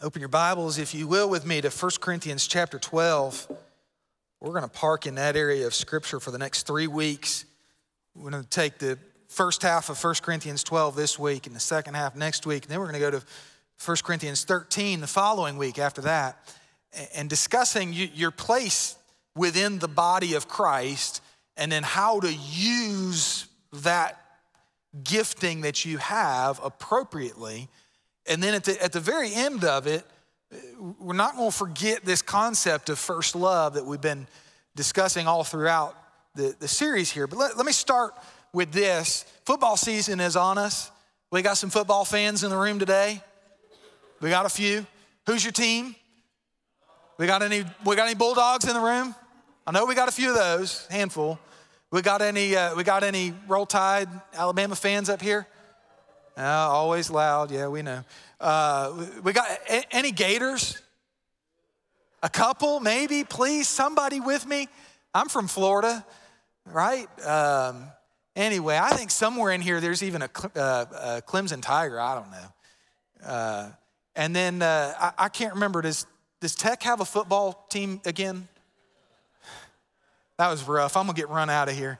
Open your Bibles, if you will, with me to 1 Corinthians chapter 12. We're going to park in that area of Scripture for the next three weeks. We're going to take the first half of 1 Corinthians 12 this week and the second half next week. And then we're going to go to 1 Corinthians 13 the following week after that and discussing your place within the body of Christ and then how to use that gifting that you have appropriately and then at the, at the very end of it, we're not going to forget this concept of first love that we've been discussing all throughout the, the series here. But let, let me start with this. Football season is on us. We got some football fans in the room today. We got a few. Who's your team? We got any, we got any Bulldogs in the room? I know we got a few of those, handful. We got any, uh, we got any Roll Tide Alabama fans up here? Uh, always loud, yeah, we know. Uh, we got a- any Gators? A couple, maybe, please, somebody with me. I'm from Florida, right? Um, anyway, I think somewhere in here there's even a, uh, a Clemson Tiger. I don't know. Uh, and then uh, I, I, can't remember. Does does Tech have a football team again? That was rough. I'm gonna get run out of here.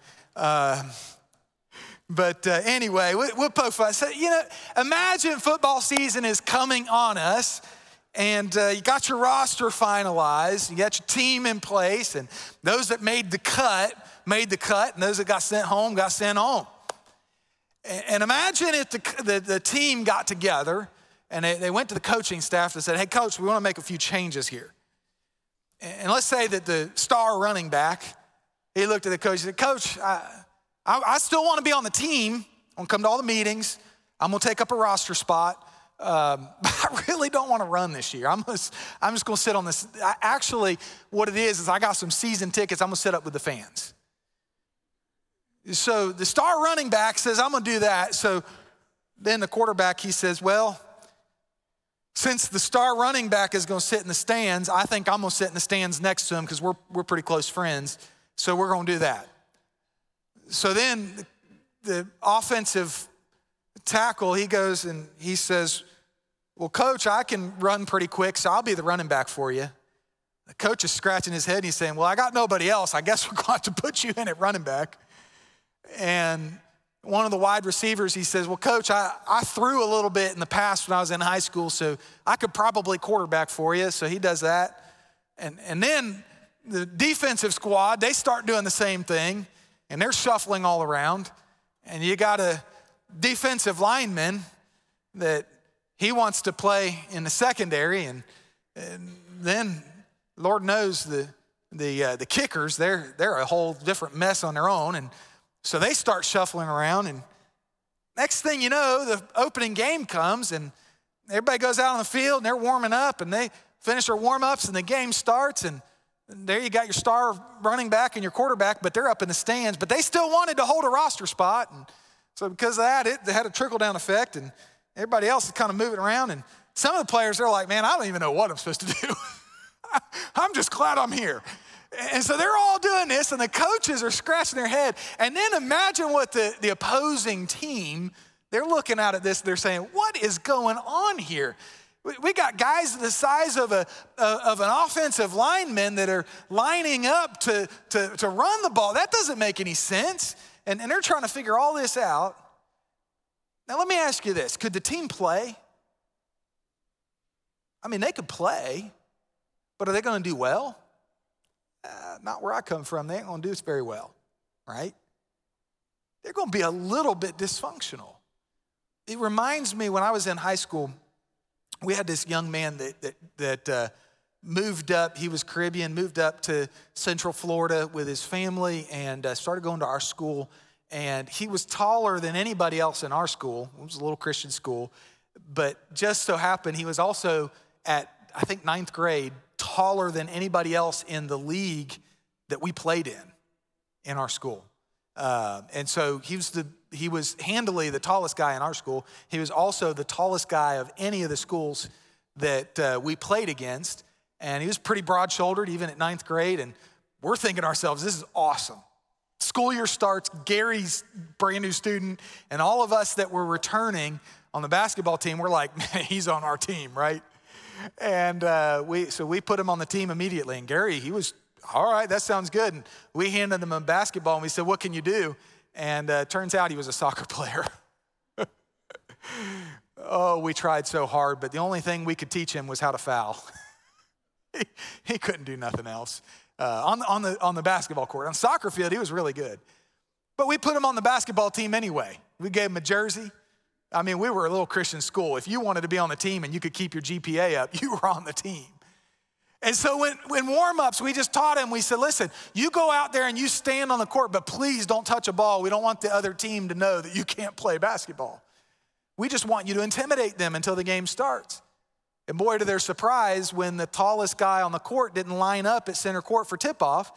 But uh, anyway, we, we'll poke fun. So, you know, imagine football season is coming on us and uh, you got your roster finalized, you got your team in place, and those that made the cut made the cut, and those that got sent home got sent home. And imagine if the, the, the team got together and they, they went to the coaching staff and said, Hey, coach, we want to make a few changes here. And let's say that the star running back, he looked at the coach and said, Coach, I, I, I still want to be on the team. I'm gonna come to all the meetings. I'm gonna take up a roster spot. Um, I really don't want to run this year. I'm just, I'm just gonna sit on this. I, actually, what it is is I got some season tickets. I'm gonna sit up with the fans. So the star running back says, I'm gonna do that. So then the quarterback, he says, Well, since the star running back is gonna sit in the stands, I think I'm gonna sit in the stands next to him because we're, we're pretty close friends. So we're gonna do that. So then the offensive tackle, he goes and he says, Well, coach, I can run pretty quick, so I'll be the running back for you. The coach is scratching his head and he's saying, Well, I got nobody else. I guess we're going to put you in at running back. And one of the wide receivers, he says, Well, coach, I, I threw a little bit in the past when I was in high school, so I could probably quarterback for you. So he does that. And, and then the defensive squad, they start doing the same thing and they're shuffling all around. And you got a defensive lineman that he wants to play in the secondary, and, and then Lord knows the the uh, the kickers they're they're a whole different mess on their own, and so they start shuffling around. And next thing you know, the opening game comes, and everybody goes out on the field and they're warming up, and they finish their warm ups, and the game starts, and there you got your star running back and your quarterback, but they're up in the stands. But they still wanted to hold a roster spot. And so because of that, it had a trickle down effect, and everybody else is kind of moving around. And some of the players, they're like, man, I don't even know what I'm supposed to do. I'm just glad I'm here. And so they're all doing this, and the coaches are scratching their head. And then imagine what the, the opposing team, they're looking out at this, they're saying, what is going on here? We got guys the size of, a, of an offensive lineman that are lining up to, to, to run the ball. That doesn't make any sense. And, and they're trying to figure all this out. Now, let me ask you this could the team play? I mean, they could play, but are they going to do well? Uh, not where I come from. They ain't going to do this very well, right? They're going to be a little bit dysfunctional. It reminds me when I was in high school, we had this young man that, that, that uh, moved up, he was Caribbean, moved up to Central Florida with his family and uh, started going to our school. And he was taller than anybody else in our school. It was a little Christian school. But just so happened, he was also at, I think, ninth grade, taller than anybody else in the league that we played in in our school. Uh, and so he was the he was handily the tallest guy in our school. He was also the tallest guy of any of the schools that uh, we played against. And he was pretty broad shouldered, even at ninth grade. And we're thinking ourselves, this is awesome. School year starts, Gary's brand new student, and all of us that were returning on the basketball team, we're like, man, he's on our team, right? and uh, we, so we put him on the team immediately. And Gary, he was, all right, that sounds good. And we handed him a basketball and we said, what can you do? And uh, turns out he was a soccer player. oh, we tried so hard, but the only thing we could teach him was how to foul. he, he, couldn't do nothing else. Uh, on, the, on, the, on the basketball court. On soccer field, he was really good. But we put him on the basketball team anyway. We gave him a jersey. I mean, we were a little Christian school. If you wanted to be on the team and you could keep your GPA up, you were on the team. And so when, when warm ups, we just taught him, we said, listen, you go out there and you stand on the court, but please don't touch a ball. We don't want the other team to know that you can't play basketball. We just want you to intimidate them until the game starts. And boy, to their surprise, when the tallest guy on the court didn't line up at center court for tip off,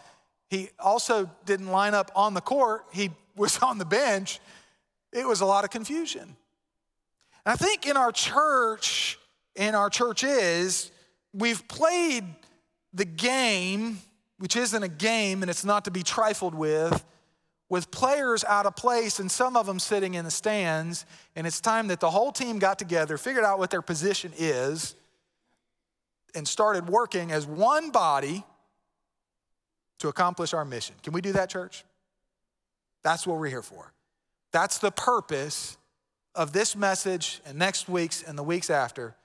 he also didn't line up on the court, he was on the bench. It was a lot of confusion. And I think in our church, in our churches, we've played the game, which isn't a game and it's not to be trifled with, with players out of place and some of them sitting in the stands. And it's time that the whole team got together, figured out what their position is, and started working as one body to accomplish our mission. Can we do that, church? That's what we're here for. That's the purpose of this message and next week's and the weeks after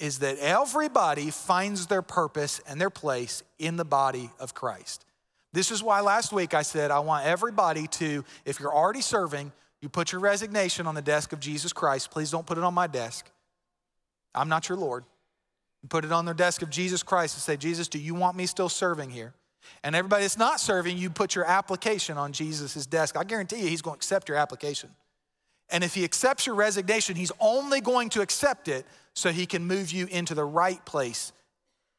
is that everybody finds their purpose and their place in the body of Christ. This is why last week I said I want everybody to, if you're already serving, you put your resignation on the desk of Jesus Christ. Please don't put it on my desk. I'm not your Lord. put it on the desk of Jesus Christ and say, Jesus, do you want me still serving here? And everybody that's not serving, you put your application on Jesus' desk. I guarantee you, he's going to accept your application. And if he accepts your resignation, he's only going to accept it so he can move you into the right place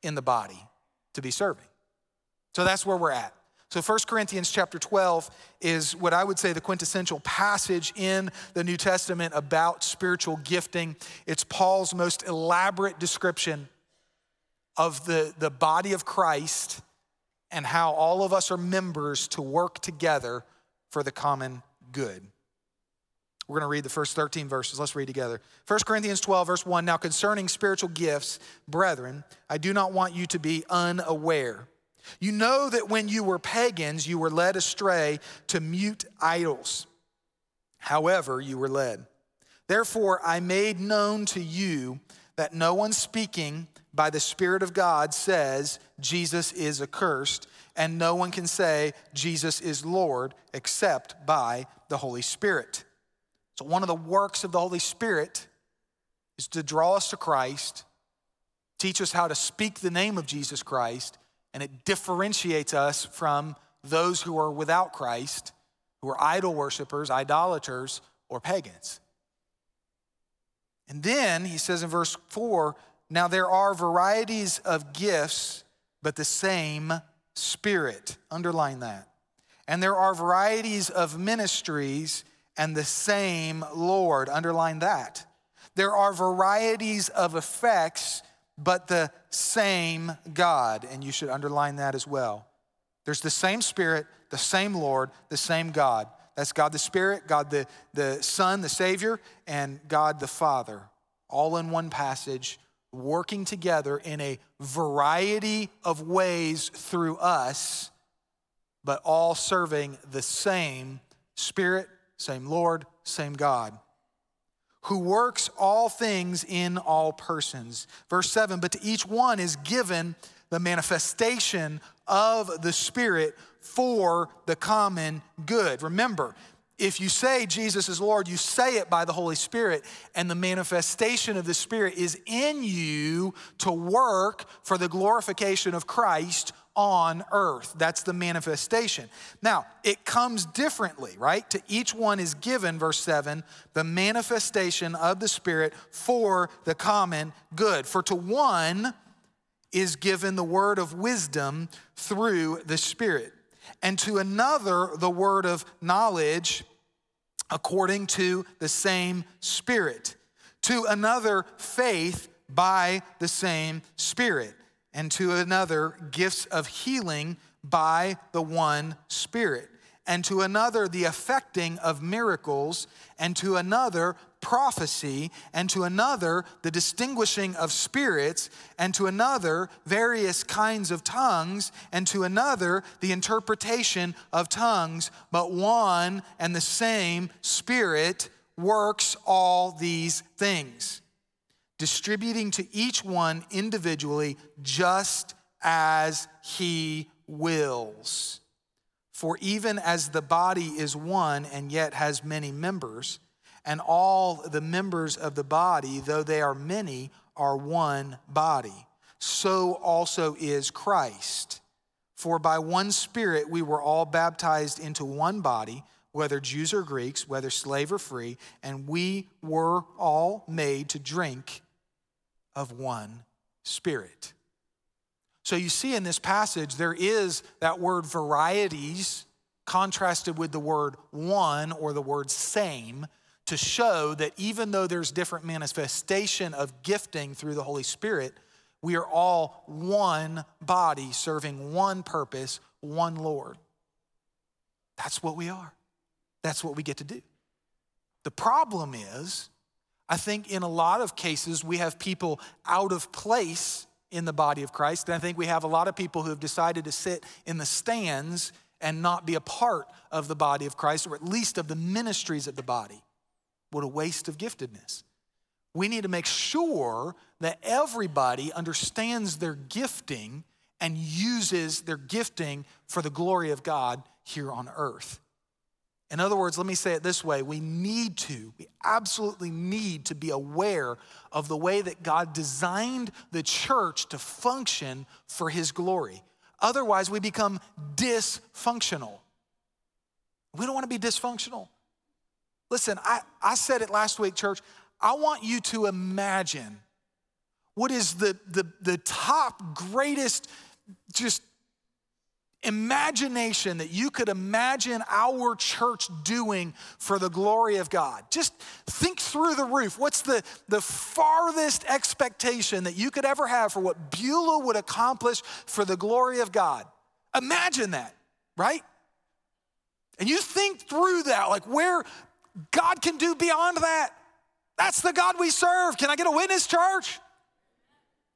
in the body to be serving. So that's where we're at. So 1 Corinthians chapter 12 is what I would say the quintessential passage in the New Testament about spiritual gifting. It's Paul's most elaborate description of the, the body of Christ and how all of us are members to work together for the common good. We're going to read the first 13 verses. Let's read together. 1 Corinthians 12, verse 1. Now, concerning spiritual gifts, brethren, I do not want you to be unaware. You know that when you were pagans, you were led astray to mute idols. However, you were led. Therefore, I made known to you that no one speaking by the Spirit of God says Jesus is accursed, and no one can say Jesus is Lord except by the Holy Spirit. So, one of the works of the Holy Spirit is to draw us to Christ, teach us how to speak the name of Jesus Christ, and it differentiates us from those who are without Christ, who are idol worshippers, idolaters, or pagans. And then he says in verse 4 now there are varieties of gifts, but the same Spirit. Underline that. And there are varieties of ministries and the same Lord. Underline that. There are varieties of effects, but the same God. And you should underline that as well. There's the same Spirit, the same Lord, the same God. That's God the Spirit, God the, the Son, the Savior, and God the Father, all in one passage, working together in a variety of ways through us, but all serving the same Spirit, same Lord, same God who works all things in all persons. Verse 7 But to each one is given the manifestation of the Spirit for the common good. Remember, if you say Jesus is Lord, you say it by the Holy Spirit, and the manifestation of the Spirit is in you to work for the glorification of Christ on earth. That's the manifestation. Now, it comes differently, right? To each one is given, verse 7, the manifestation of the Spirit for the common good. For to one is given the word of wisdom through the Spirit, and to another the word of knowledge according to the same Spirit, to another faith by the same Spirit and to another gifts of healing by the one Spirit, and to another the effecting of miracles, and to another prophecy, and to another the distinguishing of spirits, and to another various kinds of tongues, and to another the interpretation of tongues. But one and the same Spirit works all these things, distributing to each one individually just as he wills. For even as the body is one and yet has many members, and all the members of the body, though they are many, are one body, so also is Christ. For by one Spirit we were all baptized into one body, whether Jews or Greeks, whether slave or free, and we were all made to drink of one Spirit. So you see in this passage, there is that word varieties contrasted with the word one or the word same to show that even though there's different manifestation of gifting through the Holy Spirit, we are all one body serving one purpose, one Lord. That's what we are. That's what we get to do. The problem is, I think in a lot of cases, we have people out of place in the body of Christ. And I think we have a lot of people who have decided to sit in the stands and not be a part of the body of Christ, or at least of the ministries of the body. What a waste of giftedness. We need to make sure that everybody understands their gifting and uses their gifting for the glory of God here on earth. In other words, let me say it this way we need to, we absolutely need to be aware of the way that God designed the church to function for his glory. Otherwise, we become dysfunctional. We don't want to be dysfunctional. Listen, I, I said it last week, church. I want you to imagine what is the, the, the top, greatest, just imagination that you could imagine our church doing for the glory of God. Just think through the roof. What's the, the farthest expectation that you could ever have for what Beulah would accomplish for the glory of God? Imagine that, right? And you think through that, like where God can do beyond that. That's the God we serve. Can I get a witness, church?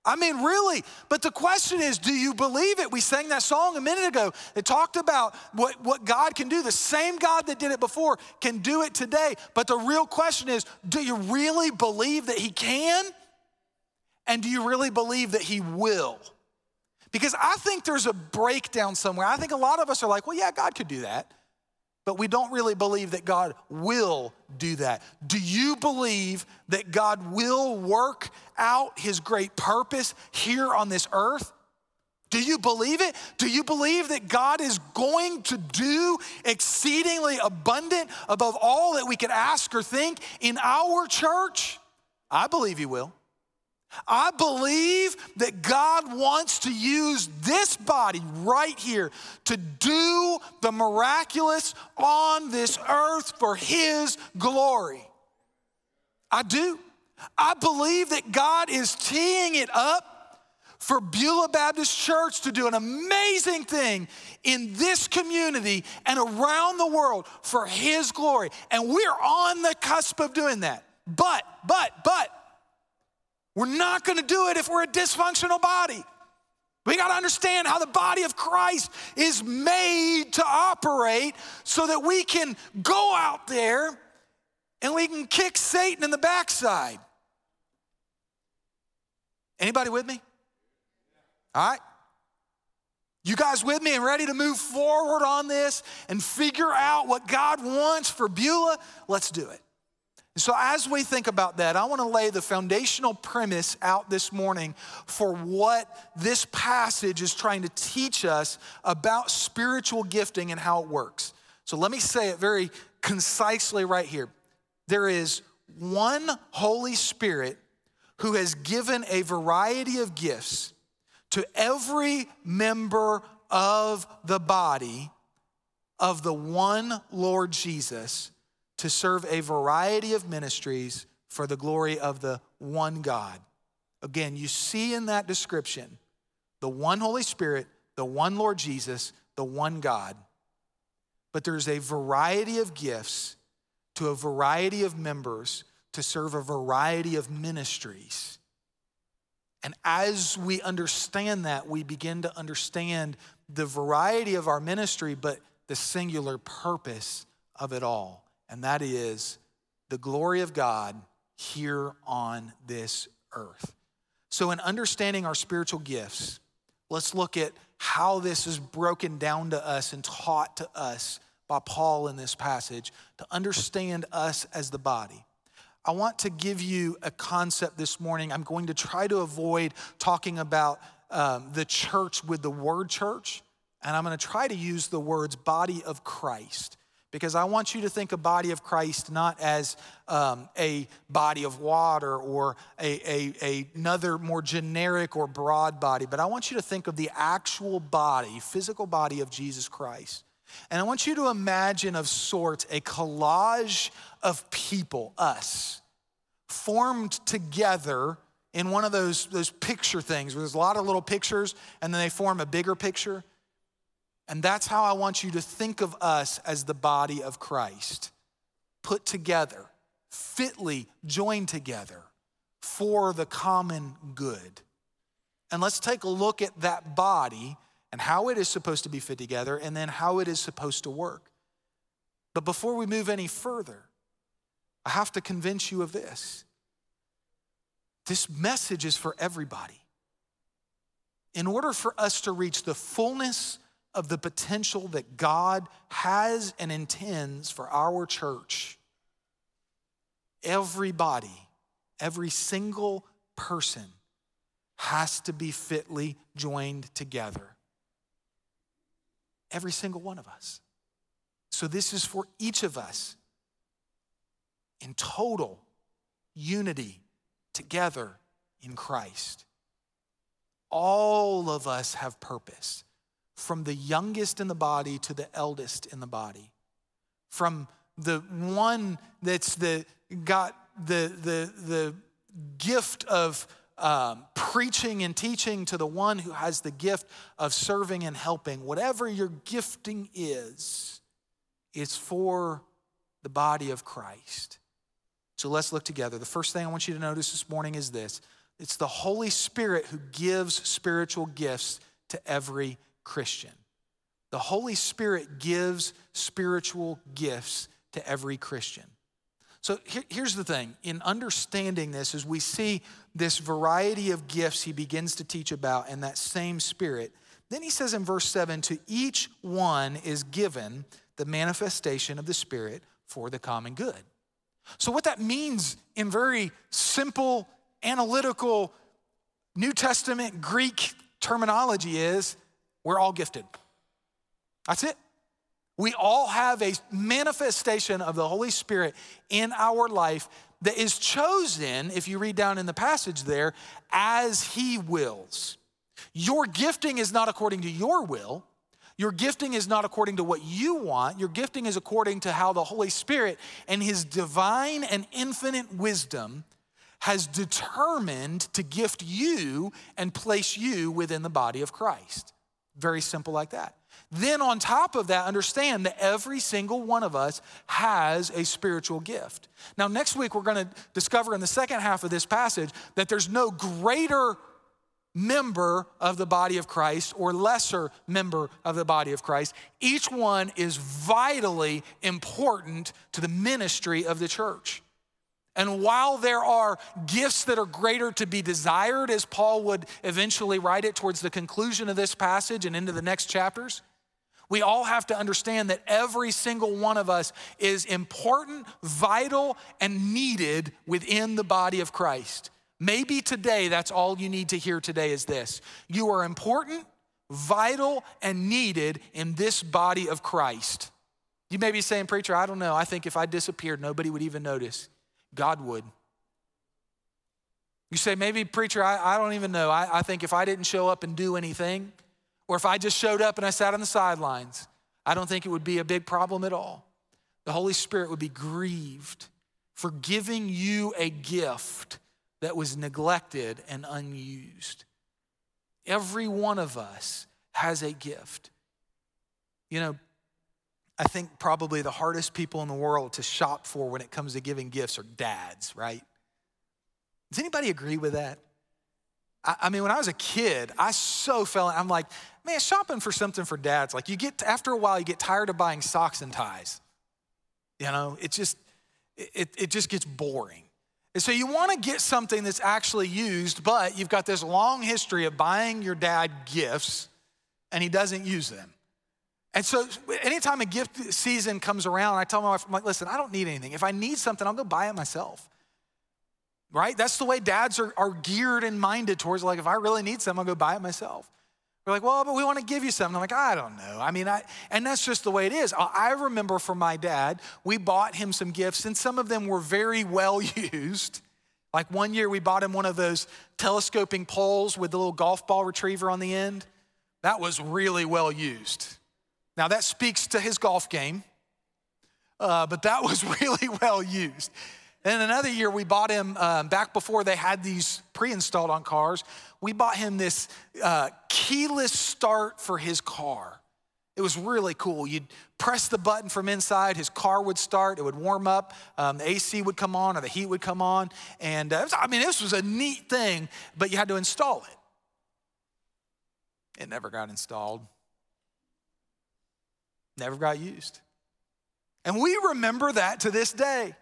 I mean, really. But the question is, do you believe it? We sang that song a minute ago. It talked about what, what God can do. The same God that did it before can do it today. But the real question is, do you really believe that He can? And do you really believe that He will? Because I think there's a breakdown somewhere. I think a lot of us are like, well, yeah, God could do that but we don't really believe that God will do that. Do you believe that God will work out his great purpose here on this earth? Do you believe it? Do you believe that God is going to do exceedingly abundant above all that we could ask or think in our church? I believe he will. I believe that God wants to use this body right here to do the miraculous on this earth for His glory. I do. I believe that God is teeing it up for Beulah Baptist Church to do an amazing thing in this community and around the world for His glory. And we're on the cusp of doing that. But, but, but, we're not going to do it if we're a dysfunctional body. We got to understand how the body of Christ is made to operate so that we can go out there and we can kick Satan in the backside. Anybody with me? All right. You guys with me and ready to move forward on this and figure out what God wants for Beulah? Let's do it. So, as we think about that, I want to lay the foundational premise out this morning for what this passage is trying to teach us about spiritual gifting and how it works. So, let me say it very concisely right here. There is one Holy Spirit who has given a variety of gifts to every member of the body of the one Lord Jesus to serve a variety of ministries for the glory of the one God. Again, you see in that description the one Holy Spirit, the one Lord Jesus, the one God. But there's a variety of gifts to a variety of members to serve a variety of ministries. And as we understand that, we begin to understand the variety of our ministry, but the singular purpose of it all. And that is the glory of God here on this earth. So, in understanding our spiritual gifts, let's look at how this is broken down to us and taught to us by Paul in this passage to understand us as the body. I want to give you a concept this morning. I'm going to try to avoid talking about um, the church with the word church, and I'm going to try to use the words body of Christ because I want you to think a body of Christ not as um, a body of water or a, a, a, another more generic or broad body, but I want you to think of the actual body, physical body of Jesus Christ. And I want you to imagine, of sorts, a collage of people, us, formed together in one of those, those picture things where there's a lot of little pictures and then they form a bigger picture. And that's how I want you to think of us as the body of Christ, put together, fitly joined together for the common good. And let's take a look at that body and how it is supposed to be fit together and then how it is supposed to work. But before we move any further, I have to convince you of this. This message is for everybody. In order for us to reach the fullness of the potential that God has and intends for our church, everybody, every single person has to be fitly joined together Every single one of us. So, this is for each of us in total unity together in Christ. All of us have purpose, from the youngest in the body to the eldest in the body, from the one that's the got the the the gift of um, preaching and teaching to the one who has the gift of serving and helping. Whatever your gifting is, it's for the body of Christ. So let's look together. The first thing I want you to notice this morning is this it's the Holy Spirit who gives spiritual gifts to every Christian. The Holy Spirit gives spiritual gifts to every Christian. So here, here's the thing in understanding this, as we see this variety of gifts he begins to teach about in that same spirit, then he says in verse 7 to each one is given the manifestation of the Spirit for the common good. So, what that means in very simple, analytical, New Testament Greek terminology is we're all gifted. That's it. We all have a manifestation of the Holy Spirit in our life that is chosen, if you read down in the passage there, as He wills. Your gifting is not according to your will. Your gifting is not according to what you want. Your gifting is according to how the Holy Spirit and His divine and infinite wisdom has determined to gift you and place you within the body of Christ. Very simple like that. Then, on top of that, understand that every single one of us has a spiritual gift. Now, next week, we're going to discover in the second half of this passage that there's no greater member of the body of Christ or lesser member of the body of Christ. Each one is vitally important to the ministry of the church. And while there are gifts that are greater to be desired, as Paul would eventually write it towards the conclusion of this passage and into the next chapters, we all have to understand that every single one of us is important, vital, and needed within the body of Christ. Maybe today, that's all you need to hear today is this you are important, vital, and needed in this body of Christ. You may be saying, Preacher, I don't know. I think if I disappeared, nobody would even notice. God would. You say, maybe, preacher, I, I don't even know. I, I think if I didn't show up and do anything, or if I just showed up and I sat on the sidelines, I don't think it would be a big problem at all. The Holy Spirit would be grieved for giving you a gift that was neglected and unused. Every one of us has a gift. You know, I think probably the hardest people in the world to shop for when it comes to giving gifts are dads, right? Does anybody agree with that? I, mean, when I was a kid, I so fell, I'm like, man, shopping for something for dads, like you get, after a while, you get tired of buying socks and ties. You know, it just, it, it just gets boring. And so you want to get something that's actually used, but you've got this long history of buying your dad gifts and he doesn't use them. And so anytime a gift season comes around, I tell my wife, I'm like, listen, I don't need anything. If I need something, I'll go buy it myself. Right? That's the way dads are, are geared and minded towards like, if I really need something, I'll go buy it myself. We're like, well, but we want to give you something. I'm like, I don't know. I mean, I, and that's just the way it is. I remember for my dad, we bought him some gifts, and some of them were very well used. Like one year, we bought him one of those telescoping poles with the little golf ball retriever on the end. That was really well used. Now, that speaks to his golf game, uh, but that was really well used. And another year, we bought him, um, back before they had these pre installed on cars, we bought him this uh, keyless start for his car. It was really cool. You'd press the button from inside, his car would start, it would warm up, um, the AC would come on, or the heat would come on. And uh, was, I mean, this was a neat thing, but you had to install it. It never got installed never got used. And we remember that to this day.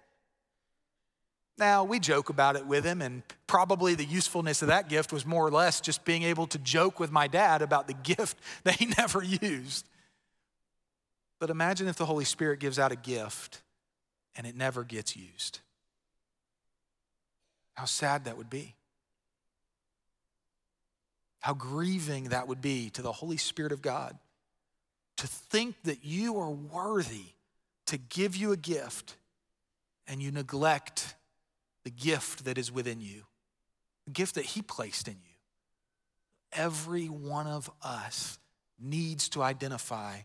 Now, we joke about it with him, and probably the usefulness of that gift was more or less just being able to joke with my dad about the gift that he never used. But imagine if the Holy Spirit gives out a gift and it never gets used. How sad that would be. How grieving that would be to the Holy Spirit of God to think that you are worthy to give you a gift and you neglect the gift that is within you, the gift that He placed in you. Every one of us needs to identify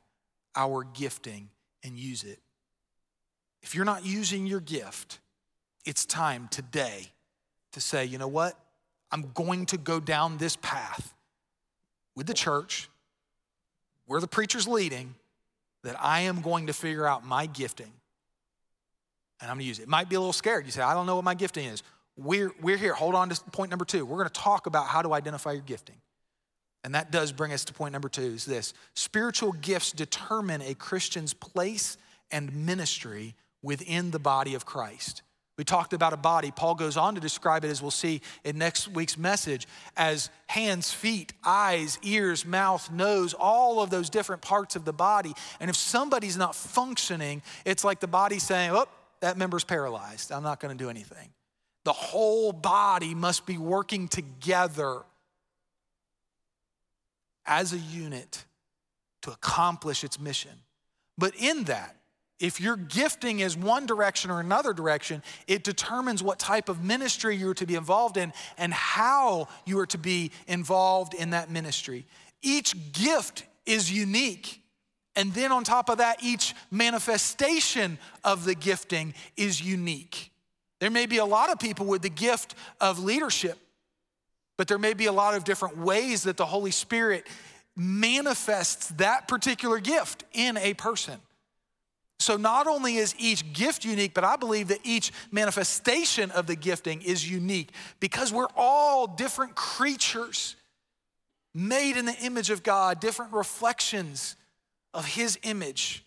our gifting and use it. If you're not using your gift, it's time today to say, you know what? I'm going to go down this path with the church, where the preacher's leading, that I am going to figure out my gifting and I'm going to use it. It might be a little scared. You say, I don't know what my gifting is. We're, we're here. Hold on to point number two. We're going to talk about how to identify your gifting. And that does bring us to point number two is this spiritual gifts determine a Christian's place and ministry within the body of Christ. We talked about a body. Paul goes on to describe it, as we'll see in next week's message, as hands, feet, eyes, ears, mouth, nose, all of those different parts of the body. And if somebody's not functioning, it's like the body saying, oh, that member's paralyzed. I'm not going to do anything. The whole body must be working together as a unit to accomplish its mission. But in that, if your gifting is one direction or another direction, it determines what type of ministry you're to be involved in and how you are to be involved in that ministry. Each gift is unique. And then on top of that, each manifestation of the gifting is unique. There may be a lot of people with the gift of leadership, but there may be a lot of different ways that the Holy Spirit manifests that particular gift in a person. So not only is each gift unique, but I believe that each manifestation of the gifting is unique because we're all different creatures made in the image of God, different reflections of His image.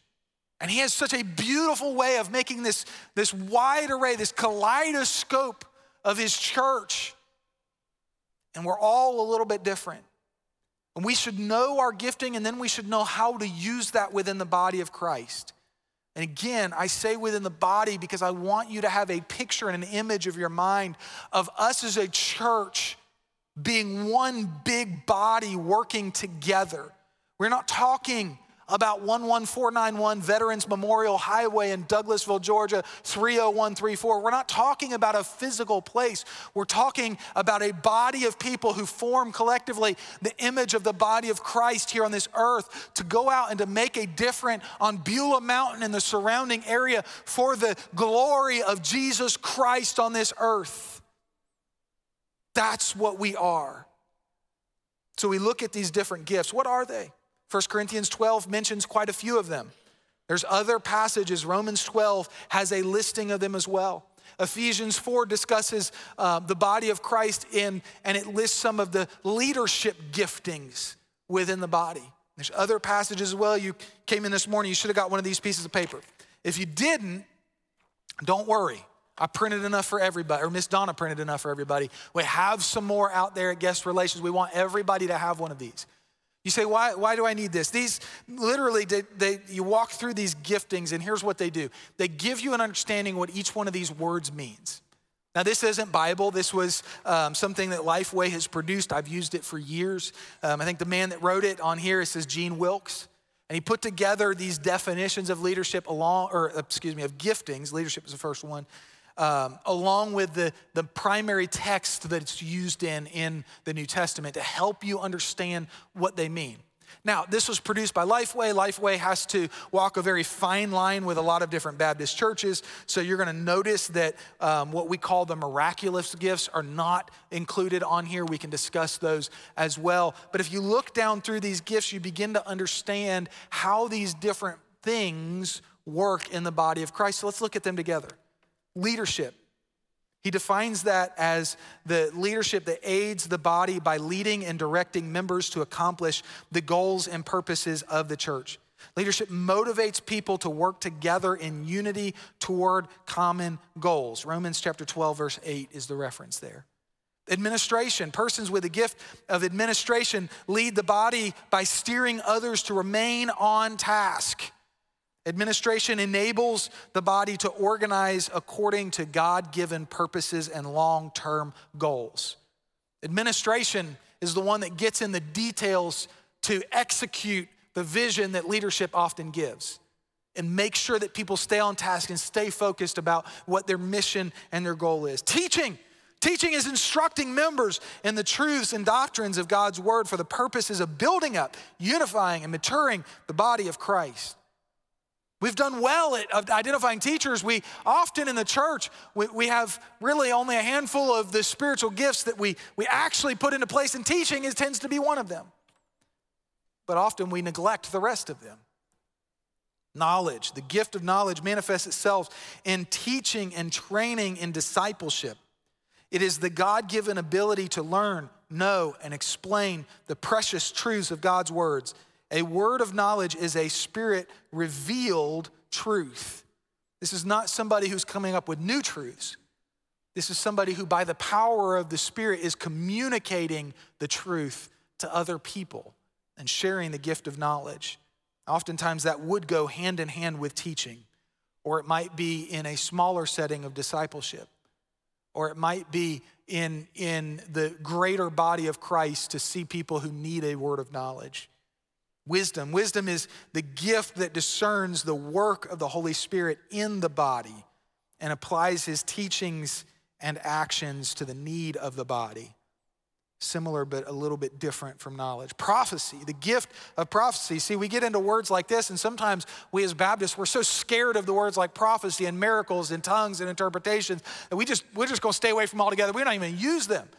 And He has such a beautiful way of making this, this wide array, this kaleidoscope of His church. And we're all a little bit different. And we should know our gifting and then we should know how to use that within the body of Christ. And again, I say within the body because I want you to have a picture and an image of your mind of us as a church being one big body working together. We're not talking about 11491 Veterans Memorial Highway in Douglasville, Georgia, 30134. We're not talking about a physical place. We're talking about a body of people who form collectively the image of the body of Christ here on this earth to go out and to make a difference on Beulah Mountain and the surrounding area for the glory of Jesus Christ on this earth. That's what we are. So we look at these different gifts. What are they? 1 Corinthians 12 mentions quite a few of them. There's other passages. Romans 12 has a listing of them as well. Ephesians 4 discusses uh, the body of Christ in, and it lists some of the leadership giftings within the body. There's other passages as well. You came in this morning, you should have got one of these pieces of paper. If you didn't, don't worry. I printed enough for everybody, or Miss Donna printed enough for everybody. We have some more out there at Guest Relations. We want everybody to have one of these. You say, why, why do I need this? These literally, they, they, you walk through these giftings, and here's what they do they give you an understanding of what each one of these words means. Now, this isn't Bible. This was um, something that Lifeway has produced. I've used it for years. Um, I think the man that wrote it on here, it says Gene Wilkes. And he put together these definitions of leadership along, or excuse me, of giftings. Leadership is the first one um, along with the, the primary text that it's used in in the New Testament to help you understand what they mean. Now, this was produced by Lifeway. Lifeway has to walk a very fine line with a lot of different Baptist churches. So you're going to notice that um, what we call the miraculous gifts are not included on here. We can discuss those as well. But if you look down through these gifts, you begin to understand how these different things work in the body of Christ. So let's look at them together leadership. He defines that as the leadership that aids the body by leading and directing members to accomplish the goals and purposes of the church. Leadership motivates people to work together in unity toward common goals. Romans chapter 12, verse 8 is the reference there. Administration, persons with the gift of administration lead the body by steering others to remain on task. Administration enables the body to organize according to God given purposes and long term goals. Administration is the one that gets in the details to execute the vision that leadership often gives and make sure that people stay on task and stay focused about what their mission and their goal is. Teaching. Teaching is instructing members in the truths and doctrines of God's word for the purposes of building up, unifying, and maturing the body of Christ. We've done well at identifying teachers. We often in the church, we, we have really only a handful of the spiritual gifts that we, we actually put into place, and teaching is, tends to be one of them. But often we neglect the rest of them. Knowledge, the gift of knowledge manifests itself in teaching and training in discipleship. It is the God given ability to learn, know, and explain the precious truths of God's words a word of knowledge is a spirit revealed truth. This is not somebody who's coming up with new truths. This is somebody who, by the power of the Spirit, is communicating the truth to other people and sharing the gift of knowledge. Oftentimes, that would go hand in hand with teaching, or it might be in a smaller setting of discipleship, or it might be in, in the greater body of Christ to see people who need a word of knowledge. Wisdom. Wisdom is the gift that discerns the work of the Holy Spirit in the body and applies his teachings and actions to the need of the body. Similar, but a little bit different from knowledge. Prophecy, the gift of prophecy. See, we get into words like this, and sometimes we as Baptists, we're so scared of the words like prophecy and miracles and tongues and interpretations that we just, we're just gonna stay away from altogether. We don't even use them.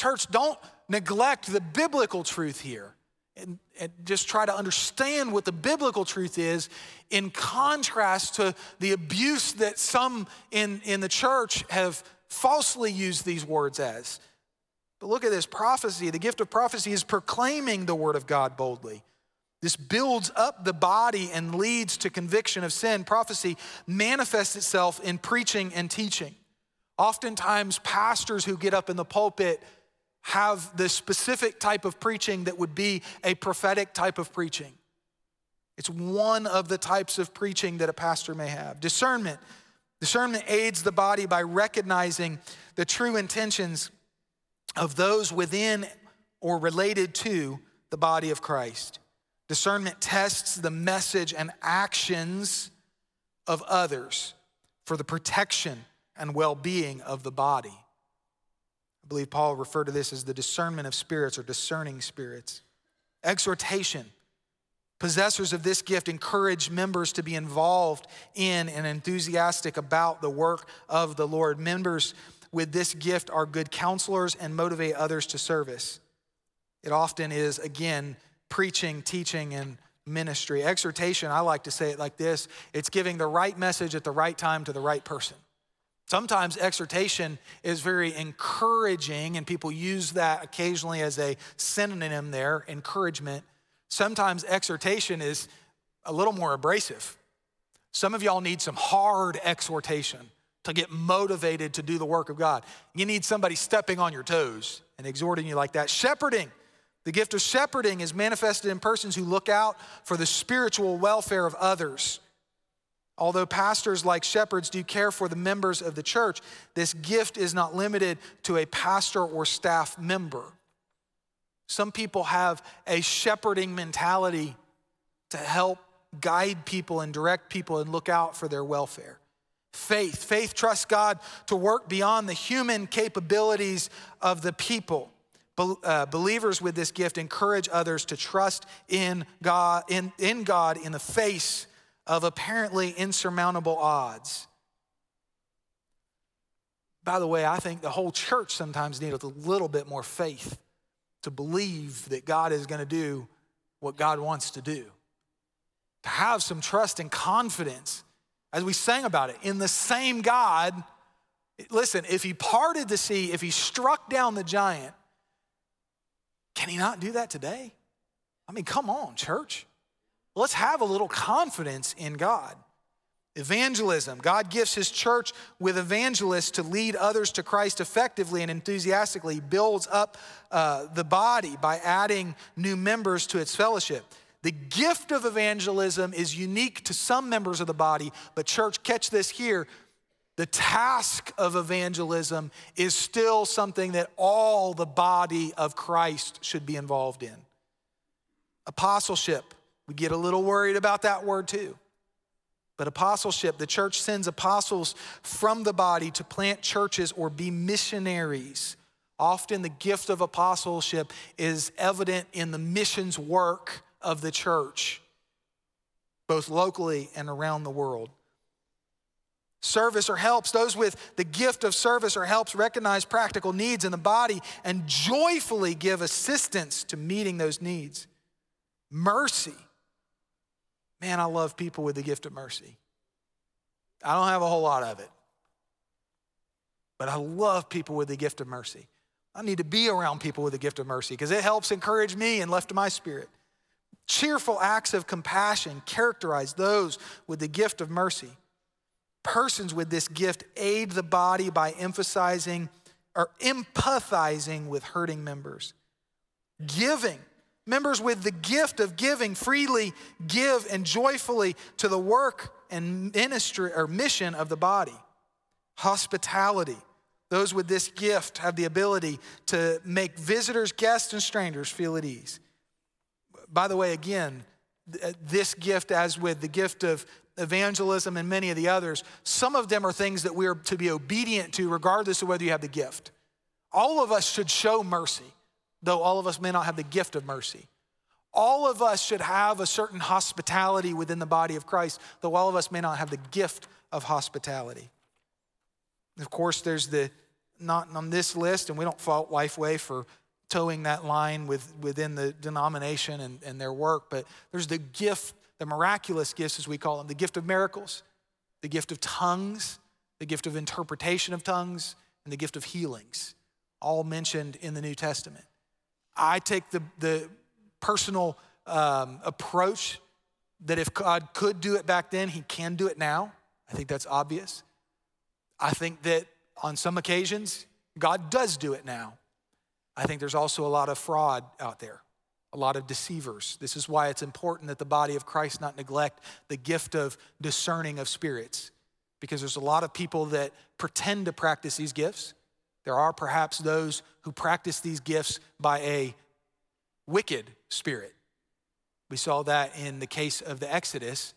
Church, don't neglect the biblical truth here and, and, just try to understand what the biblical truth is in contrast to the abuse that some in, in the church have falsely used these words as. But look at this prophecy. The gift of prophecy is proclaiming the word of God boldly. This builds up the body and leads to conviction of sin. Prophecy manifests itself in preaching and teaching. Oftentimes, pastors who get up in the pulpit have the specific type of preaching that would be a prophetic type of preaching. It's one of the types of preaching that a pastor may have. Discernment. Discernment aids the body by recognizing the true intentions of those within or related to the body of Christ. Discernment tests the message and actions of others for the protection and well being of the body. I believe Paul referred to this as the discernment of spirits or discerning spirits. Exhortation. Possessors of this gift encourage members to be involved in and enthusiastic about the work of the Lord. Members with this gift are good counselors and motivate others to service. It often is, again, preaching, teaching, and ministry. Exhortation, I like to say it like this it's giving the right message at the right time to the right person. Sometimes exhortation is very encouraging, and people use that occasionally as a synonym there encouragement. Sometimes exhortation is a little more abrasive. Some of y'all need some hard exhortation to get motivated to do the work of God. You need somebody stepping on your toes and exhorting you like that. Shepherding. The gift of shepherding is manifested in persons who look out for the spiritual welfare of others. Although pastors, like shepherds, do care for the members of the church, this gift is not limited to a pastor or staff member. Some people have a shepherding mentality to help guide people and direct people and look out for their welfare. Faith. Faith trusts God to work beyond the human capabilities of the people. Be- uh, believers with this gift encourage others to trust in God, in, in God in the face of apparently insurmountable odds. By the way, I think the whole church sometimes needs a little bit more faith to believe that God is going to do what God wants to do. To have some trust and confidence as we sang about it, in the same God. Listen, if he parted the sea, if he struck down the giant, can he not do that today? I mean, come on, church. Let's have a little confidence in God. Evangelism. God gifts his church with evangelists to lead others to Christ effectively and enthusiastically, builds up uh, the body by adding new members to its fellowship. The gift of evangelism is unique to some members of the body, but, church, catch this here. The task of evangelism is still something that all the body of Christ should be involved in. Apostleship, we get a little worried about that word too. But apostleship, the church sends apostles from the body to plant churches or be missionaries. Often the gift of apostleship is evident in the missions work of the church, both locally and around the world. Service or helps, those with the gift of service or helps recognize practical needs in the body and joyfully give assistance to meeting those needs. Mercy. Man, I love people with the gift of mercy. I don't have a whole lot of it, but I love people with the gift of mercy. I need to be around people with the gift of mercy because it helps encourage me and lift my spirit. Cheerful acts of compassion characterize those with the gift of mercy. Persons with this gift aid the body by emphasizing or empathizing with hurting members. Giving. Members with the gift of giving freely give and joyfully to the work and ministry or mission of the body. Hospitality. Those with this gift have the ability to make visitors, guests, and strangers feel at ease. By the way, again, uh, this gift, as with the gift of evangelism and many of the others, some of them are things that we are to be obedient to, regardless of whether you have the gift. All of us should show mercy, though all of us may not have the gift of mercy. All of us should have a certain hospitality within the body of Christ, though all of us may not have the gift of hospitality. Of course, there's the, not on this list, and we don't fault Lifeway for toeing that line with, within the denomination and, and their work, but there's the gift, the miraculous gifts, as we call them, the gift of miracles, the gift of tongues, the gift of interpretation of tongues, and the gift of healings, all mentioned in the New Testament. I take the, the personal um, approach that if God could do it back then, he can do it now. I think that's obvious. I think that on some occasions, God does do it now. I think there's also a lot of fraud out there, a lot of deceivers. This is why it's important that the body of Christ not neglect the gift of discerning of spirits, because there's a lot of people that pretend to practice these gifts. There are perhaps those who practice these gifts by a wicked spirit. We saw that in the case of the Exodus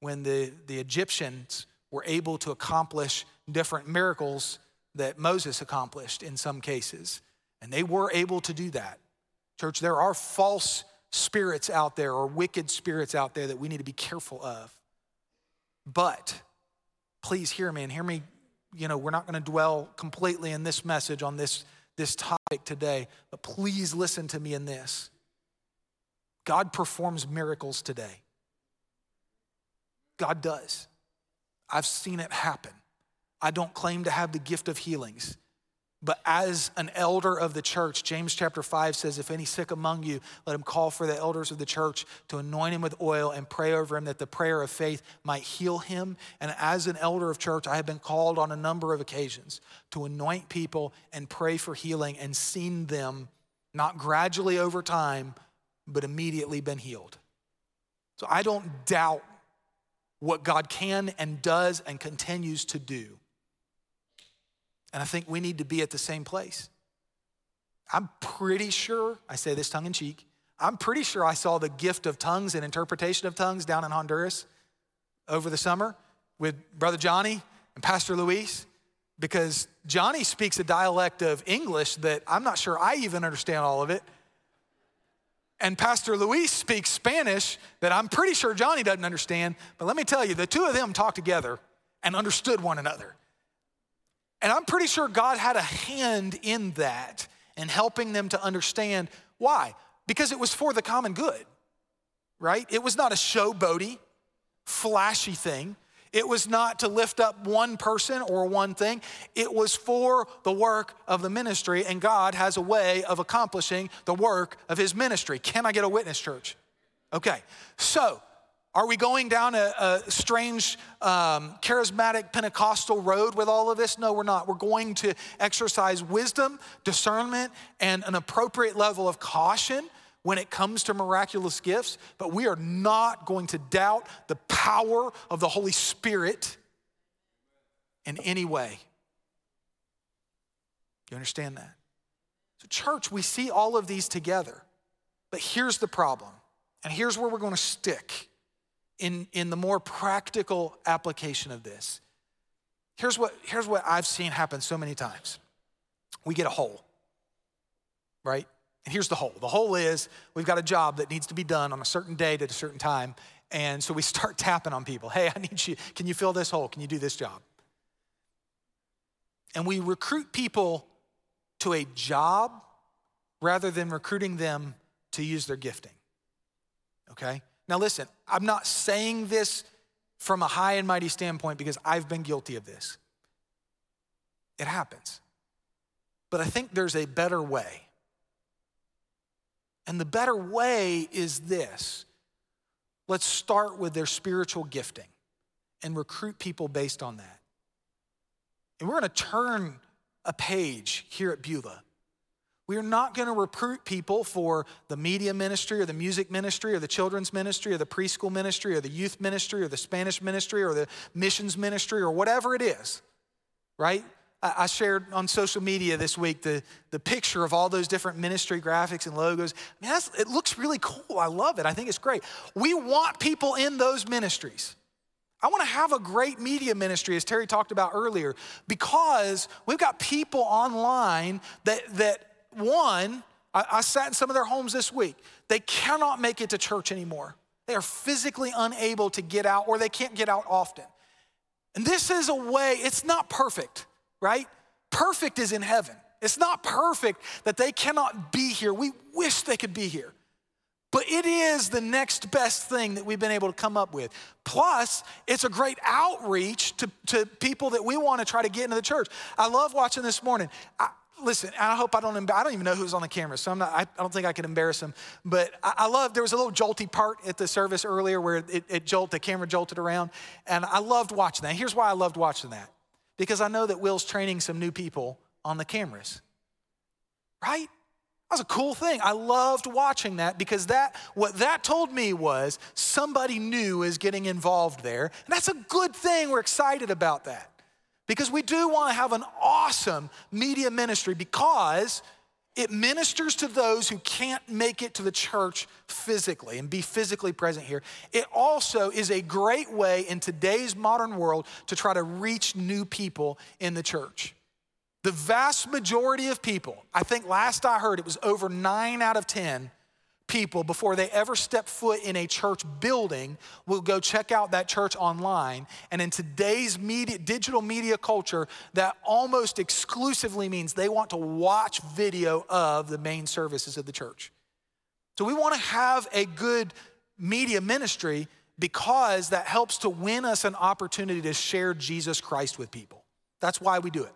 when the, the Egyptians were able to accomplish different miracles that Moses accomplished in some cases. And they were able to do that. Church, there are false spirits out there or wicked spirits out there that we need to be careful of. But please hear me and hear me. You know, we're not going to dwell completely in this message on this, this topic today, but please listen to me in this. God performs miracles today. God does. I've seen it happen. I don't claim to have the gift of healings. But as an elder of the church, James chapter 5 says, If any sick among you, let him call for the elders of the church to anoint him with oil and pray over him that the prayer of faith might heal him. And as an elder of church, I have been called on a number of occasions to anoint people and pray for healing and seen them not gradually over time, but immediately been healed. So I don't doubt what God can and does and continues to do. And I think we need to be at the same place. I'm pretty sure, I say this tongue in cheek, I'm pretty sure I saw the gift of tongues and interpretation of tongues down in Honduras over the summer with Brother Johnny and Pastor Luis because Johnny speaks a dialect of English that I'm not sure I even understand all of it. And Pastor Luis speaks Spanish that I'm pretty sure Johnny doesn't understand. But let me tell you, the two of them talked together and understood one another. And I'm pretty sure God had a hand in that and helping them to understand why. Because it was for the common good, right? It was not a showboaty, flashy thing. It was not to lift up one person or one thing. It was for the work of the ministry, and God has a way of accomplishing the work of His ministry. Can I get a witness, church? Okay, so are we going down a, a strange, um, charismatic Pentecostal road with all of this? No, we're not. We're going to exercise wisdom, discernment, and an appropriate level of caution when it comes to miraculous gifts, but we are not going to doubt the power of the Holy Spirit in any way. You understand that? So, church, we see all of these together, but here's the problem, and here's where we're going to stick in, in the more practical application of this. Here's what, here's what I've seen happen so many times we get a hole, right? And here's the hole the hole is we've got a job that needs to be done on a certain date at a certain time. And so we start tapping on people. Hey, I need you. Can you fill this hole? Can you do this job? And we recruit people to a job rather than recruiting them to use their gifting. Okay? Now, listen, I'm not saying this from a high and mighty standpoint because I've been guilty of this. It happens. But I think there's a better way. And the better way is this let's start with their spiritual gifting and recruit people based on that. And we're going to turn a page here at Beulah we are not going to recruit people for the media ministry or the music ministry or the children's ministry or the preschool ministry or the youth ministry or the Spanish ministry or the missions ministry or whatever it is, right? I shared on social media this week the, the picture of all those different ministry graphics and logos. I mean, it looks really cool. I love it. I think it's great. We want people in those ministries. I want to have a great media ministry, as Terry talked about earlier, because we've got people online that, that one, I, I sat in some of their homes this week. They cannot make it to church anymore. They are physically unable to get out, or they can't get out often. And this is a way, it's not perfect, right? Perfect is in heaven. It's not perfect that they cannot be here. We wish they could be here. But it is the next best thing that we've been able to come up with. Plus, it's a great outreach to, to people that we want to try to get into the church. I love watching this morning. I, listen, I hope I don't, I don't even know who's on the camera, so I'm not, I, don't think I can embarrass him. But I, I, love, there was a little jolty part at the service earlier where it, it jolted, the camera jolted around. And I loved watching that. Here's why I loved watching that because I know that Will's training some new people on the cameras, right? That was a cool thing. I loved watching that because that what that told me was somebody new is getting involved there. And that's a good thing. We're excited about that. Because we do want to have an awesome media ministry because it ministers to those who can't make it to the church physically and be physically present here. It also is a great way in today's modern world to try to reach new people in the church. The vast majority of people, I think last I heard it was over nine out of 10, people before they ever step foot in a church building will go check out that church online. And in today's media, digital media culture, that almost exclusively means they want to watch video of the main services of the church. So we want to have a good media ministry because that helps to win us an opportunity to share Jesus Christ with people. That's why we do it.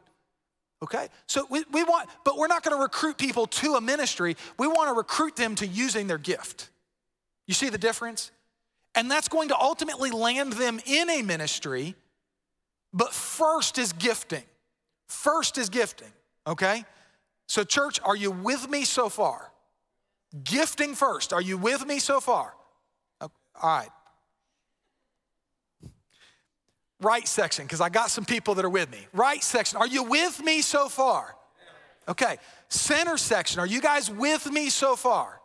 Okay? So we, we want, but we're not going to recruit people to a ministry. We want to recruit them to using their gift. You see the difference? And that's going to ultimately land them in a ministry, but first is gifting. First is gifting, okay? So, church, are you with me so far? Gifting first. Are you with me so far? Oh, all right. Right section, because I got some people that are with me. Right section. Are you with me so far? Okay. Center section. Are you guys with me so far?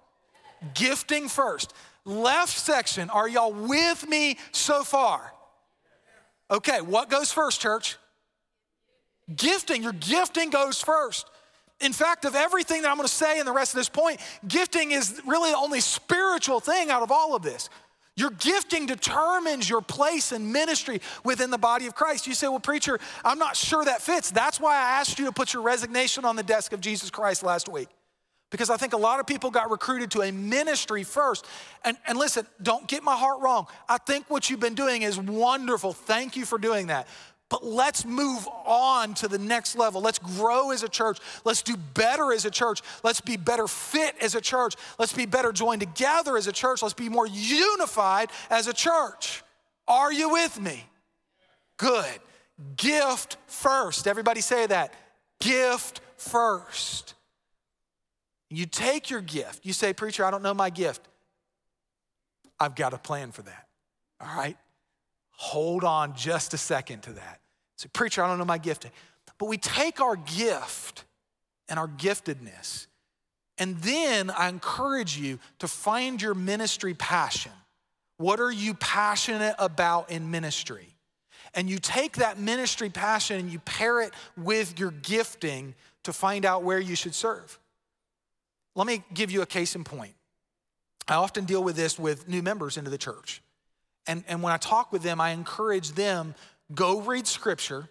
Gifting first. Left section. Are y'all with me so far? Okay. What goes first, church? Gifting. Your gifting goes first. In fact, of everything that I'm to say in the rest of this point, gifting is really the only spiritual thing out of all of this. Your gifting determines your place in ministry within the body of Christ. You say, Well, preacher, I'm not sure that fits. That's why I asked you to put your resignation on the desk of Jesus Christ last week. Because I think a lot of people got recruited to a ministry first. And, and listen, don't get my heart wrong. I think what you've been doing is wonderful. Thank you for doing that. But let's move on to the next level. Let's grow as a church. Let's do better as a church. Let's be better fit as a church. Let's be better joined together as a church. Let's be more unified as a church. Are you with me? Good. Gift first. Everybody say that. Gift first. You take your gift. You say, Preacher, I don't know my gift. I've got a plan for that. All right? Hold on just a second to that. So, preacher, I don't know my gifting. But we take our gift and our giftedness, and then I encourage you to find your ministry passion. What are you passionate about in ministry? And you take that ministry passion and you pair it with your gifting to find out where you should serve. Let me give you a case in point. I often deal with this with new members into the church. And, and when I talk with them, I encourage them go read scripture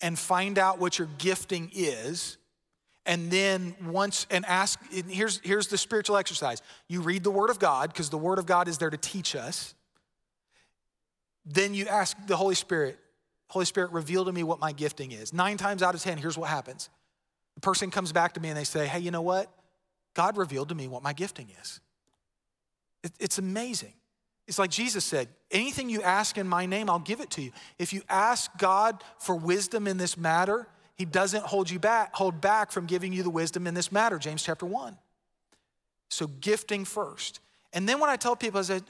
and find out what your gifting is. And then once, and ask, and here's, here's the spiritual exercise. You read the Word of God, because the Word of God is there to teach us. Then you ask the Holy Spirit, Holy Spirit, reveal to me what my gifting is. Nine times out of 10, here's what happens. The person comes back to me and they say, Hey, you know what? God revealed to me what my gifting is. It, it's amazing. It's like Jesus said, anything you ask in my name, I'll give it to you. If you ask God for wisdom in this matter, he doesn't hold you back, hold back from giving you the wisdom in this matter, James chapter 1. So gifting first. And then when I tell people, I say,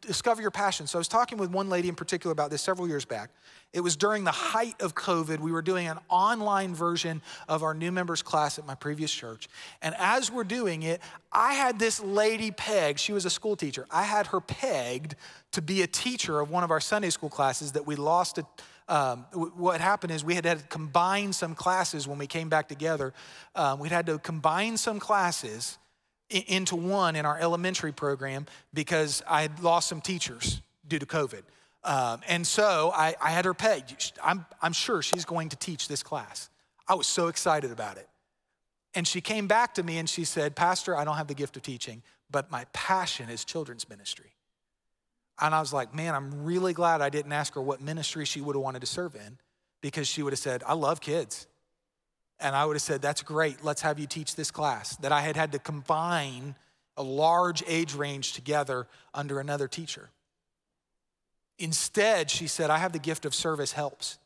discover your passion. So I was talking with one lady in particular about this several years back. It was during the height of COVID. We were doing an online version of our new members class at my previous church. And as we're doing it, I had this lady pegged. She was a school teacher. I had her pegged to be a teacher of one of our Sunday school classes that we lost. Um, what happened is we had had to combine some classes when we came back together. Um, we'd had to combine some classes into one in our elementary program because I had lost some teachers due to COVID. Um, and so I, I, had her pegged. I'm, I'm sure she's going to teach this class. I was so excited about it. And she came back to me and she said, Pastor, I don't have the gift of teaching, but my passion is children's ministry. And I was like, man, I'm really glad I didn't ask her what ministry she would have wanted to serve in because she would have said, I love kids. And I would have said, That's great, let's have you teach this class. That I had had to combine a large age range together under another teacher. Instead, she said, I have the gift of service helps.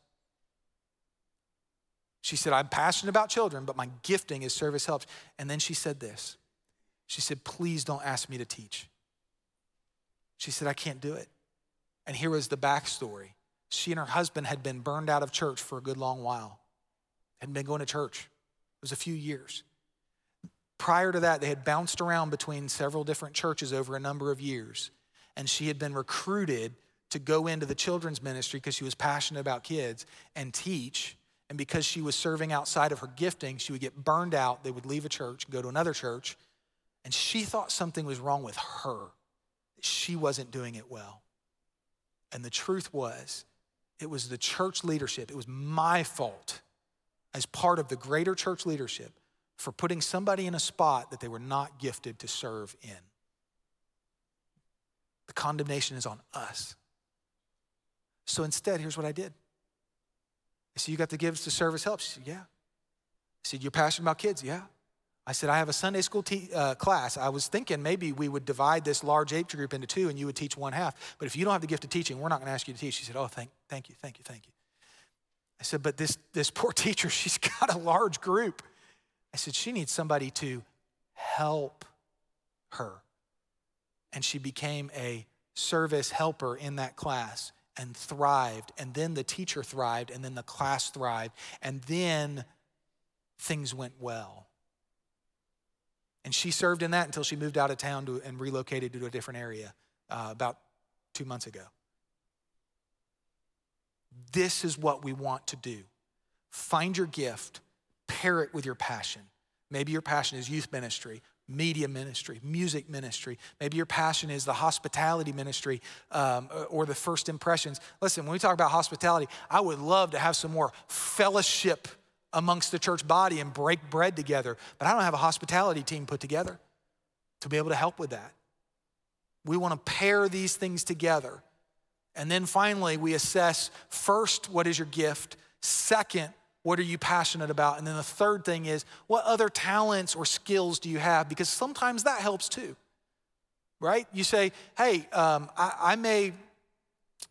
She said, I'm passionate about children, but my gifting is service helps. And then she said this She said, Please don't ask me to teach. She said, I can't do it. And here was the backstory. She and her husband had been burned out of church for a good long while hadn't been going to church. It was a few years. Prior to that, they had bounced around between several different churches over a number of years. And she had been recruited to go into the children's ministry because she was passionate about kids and teach. And because she was serving outside of her gifting, she would get burned out. They would leave a church, go to another church. And she thought something was wrong with her, she wasn't doing it well. And the truth was, it was the church leadership, it was my fault as part of the greater church leadership for putting somebody in a spot that they were not gifted to serve in. The condemnation is on us. So instead, here's what I did. I said, You got the gifts to service help? She said, Yeah. I said, You're passionate about kids? Yeah. I said, I have a Sunday school te- uh, class. I was thinking maybe we would divide this large age group into two and you would teach one half. But if you don't have the gift of teaching, we're not going to ask you to teach. She said, Oh, thank, thank you, thank you, thank you. I said, But this, this poor teacher, she's got a large group. I said, She needs somebody to help her. And she became a service helper in that class and thrived. And then the teacher thrived, and then the class thrived. And then things went well. And she served in that until she moved out of town to, and relocated to a different area uh, about two months ago. This is what we want to do. Find your gift, pair it with your passion. Maybe your passion is youth ministry, media ministry, music ministry. Maybe your passion is the hospitality ministry um, or the first impressions. Listen, when we talk about hospitality, I would love to have some more fellowship amongst the church body and break bread together, but I don't have a hospitality team put together to be able to help with that. We want to pair these things together. And then finally, we assess first, what is your gift? Second, what are you passionate about? And then the third thing is, what other talents or skills do you have? Because sometimes that helps too, right? You say, hey, um, I, I, may,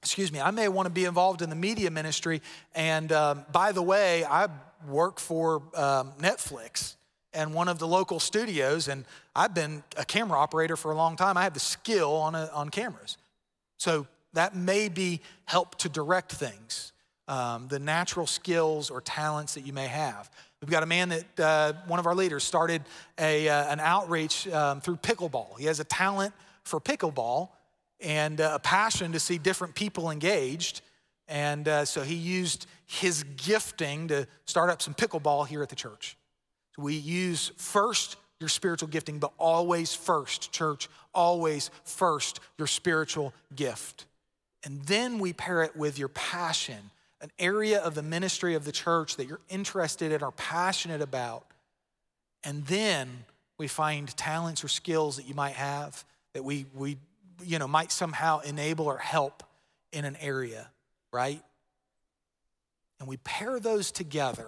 excuse me, I may want to be involved in the media ministry. And um, by the way, I work for um, Netflix and one of the local studios, and I've been a camera operator for a long time. I have the skill on, a, on cameras. So that may be help to direct things um, the natural skills or talents that you may have. We've got a man that uh, one of our leaders started a, uh, an outreach um, through pickleball. He has a talent for pickleball and uh, a passion to see different people engaged. And uh, so he used his gifting to start up some pickleball here at the church. So we use first your spiritual gifting, but always first, church, always first your spiritual gift. And then we pair it with your passion an area of the ministry of the church that you're interested in or passionate about. And then we find talents or skills that you might have that we, we you know, might somehow enable or help in an area, right? And we pair those together.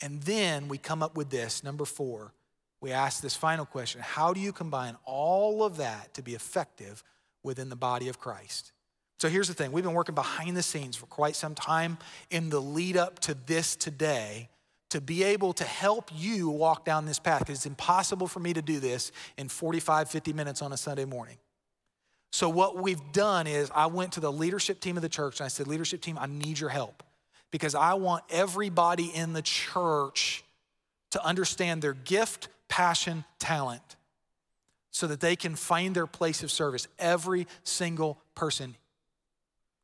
And then we come up with this number four. We ask this final question How do you combine all of that to be effective within the body of Christ? So here's the thing we've been working behind the scenes for quite some time in the lead up to this today to be able to help you walk down this path it's impossible for me to do this in 45, 50 minutes on a Sunday morning. So, what we've done is, I went to the leadership team of the church and I said, Leadership team, I need your help because I want everybody in the church to understand their gift, passion, talent so that they can find their place of service. Every single person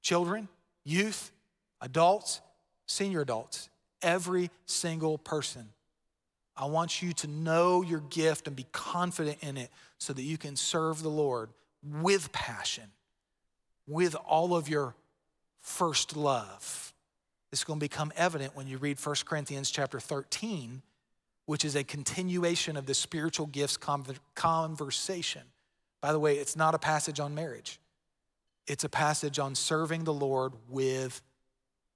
children, youth, adults, senior adults, every single person. I want you to know your gift and be confident in it so that you can serve the Lord with passion, with all of your first love. This is going to become evident when you read 1 Corinthians chapter 13, which is a continuation of the spiritual gifts conversation. By the way, it's not a passage on marriage. It's a passage on serving the Lord with,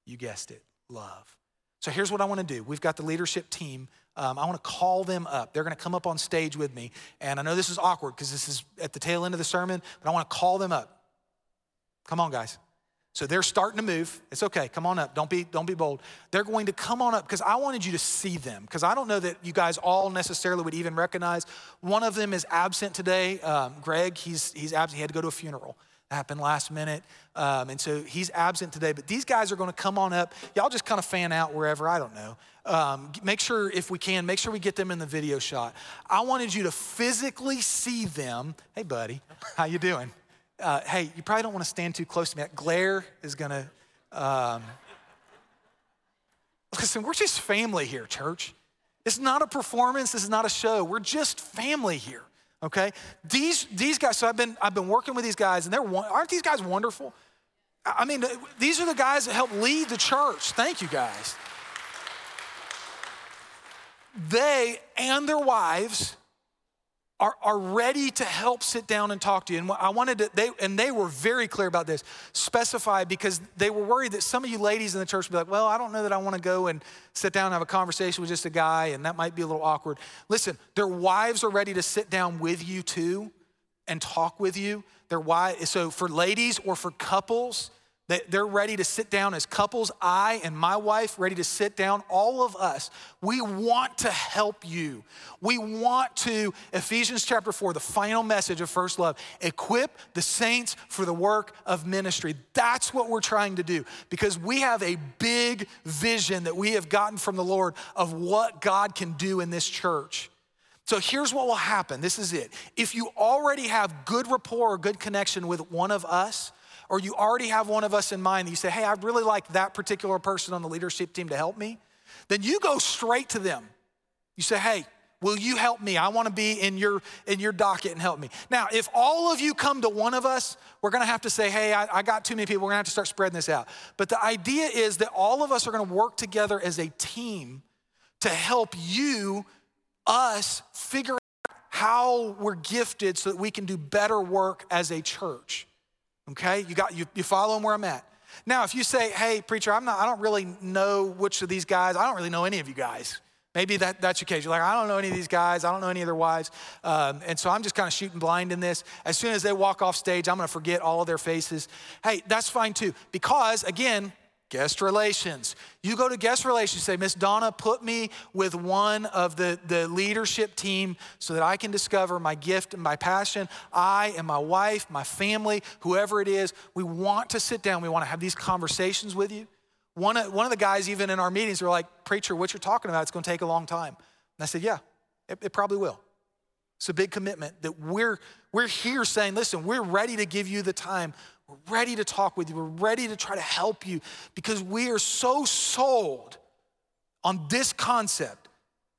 you guessed it, love. So here's what I want to do. We've got the leadership team. Um, I want to call them up. They're going to come up on stage with me. And I know this is awkward because this is at the tail end of the sermon, but I want to call them up. Come on, guys. So they're starting to move. It's okay. Come on up. Don't be, don't be bold. They're going to come on up because I wanted you to see them because I don't know that you guys all necessarily would even recognize. One of them is absent today. Um, Greg, he's, he's absent. He had to go to a funeral happened last minute. Um, and so he's absent today, but these guys are going to come on up. Y'all just kind of fan out wherever, I don't know. Um, make sure, if we can, make sure we get them in the video shot. I wanted you to physically see them. Hey, buddy, how you doing? Uh, hey, you probably don't want to stand too close to me. That glare is going to. Um, listen, we're just family here, church. It's not a performance. This is not a show. We're just family here okay? These, these guys, so I've been, I've been working with these guys, and they're, aren't these guys wonderful? I mean, these are the guys that help lead the church. Thank you, guys. They and their wives are, are ready to help sit down and talk to you. And I wanted to, they, and they were very clear about this, specify because they were worried that some of you ladies in the church would be like, well, I don't know that I want to go and sit down and have a conversation with just a guy, and that might be a little awkward. Listen, their wives are ready to sit down with you too and talk with you. Their wives, so for ladies or for couples, they're ready to sit down as couples. I and my wife, ready to sit down. All of us, we want to help you. We want to, Ephesians chapter 4, the final message of first love, equip the saints for the work of ministry. That's what we're trying to do because we have a big vision that we have gotten from the Lord of what God can do in this church. So here's what will happen. This is it. If you already have good rapport or good connection with one of us, or you already have one of us in mind that you say, hey, I'd really like that particular person on the leadership team to help me, then you go straight to them. You say, hey, will you help me? I want to be in your in your docket and help me. Now, if all of you come to one of us, we're gonna have to say, hey, I, I got too many people, we're gonna have to start spreading this out. But the idea is that all of us are gonna work together as a team to help you, us, figure out how we're gifted so that we can do better work as a church. Okay, you got you, you following where I'm at. Now, if you say, hey, preacher, I'm not, I don't really know which of these guys, I don't really know any of you guys. Maybe that, that's your case. You're like, I don't know any of these guys. I don't know any of their wives. Um, and so I'm just kind of shooting blind in this. As soon as they walk off stage, I'm going to forget all of their faces. Hey, that's fine too. Because, again, Guest relations. You go to guest relations, say, Miss Donna, put me with one of the, the leadership team so that I can discover my gift and my passion. I and my wife, my family, whoever it is, we want to sit down. We want to have these conversations with you. One of, one of the guys, even in our meetings, were like, Preacher, what you're talking about, it's going to take a long time. And I said, Yeah, it, it probably will. It's a big commitment that we're, we're here saying, Listen, we're ready to give you the time we're ready to talk with you. We're ready to try to help you because we are so sold on this concept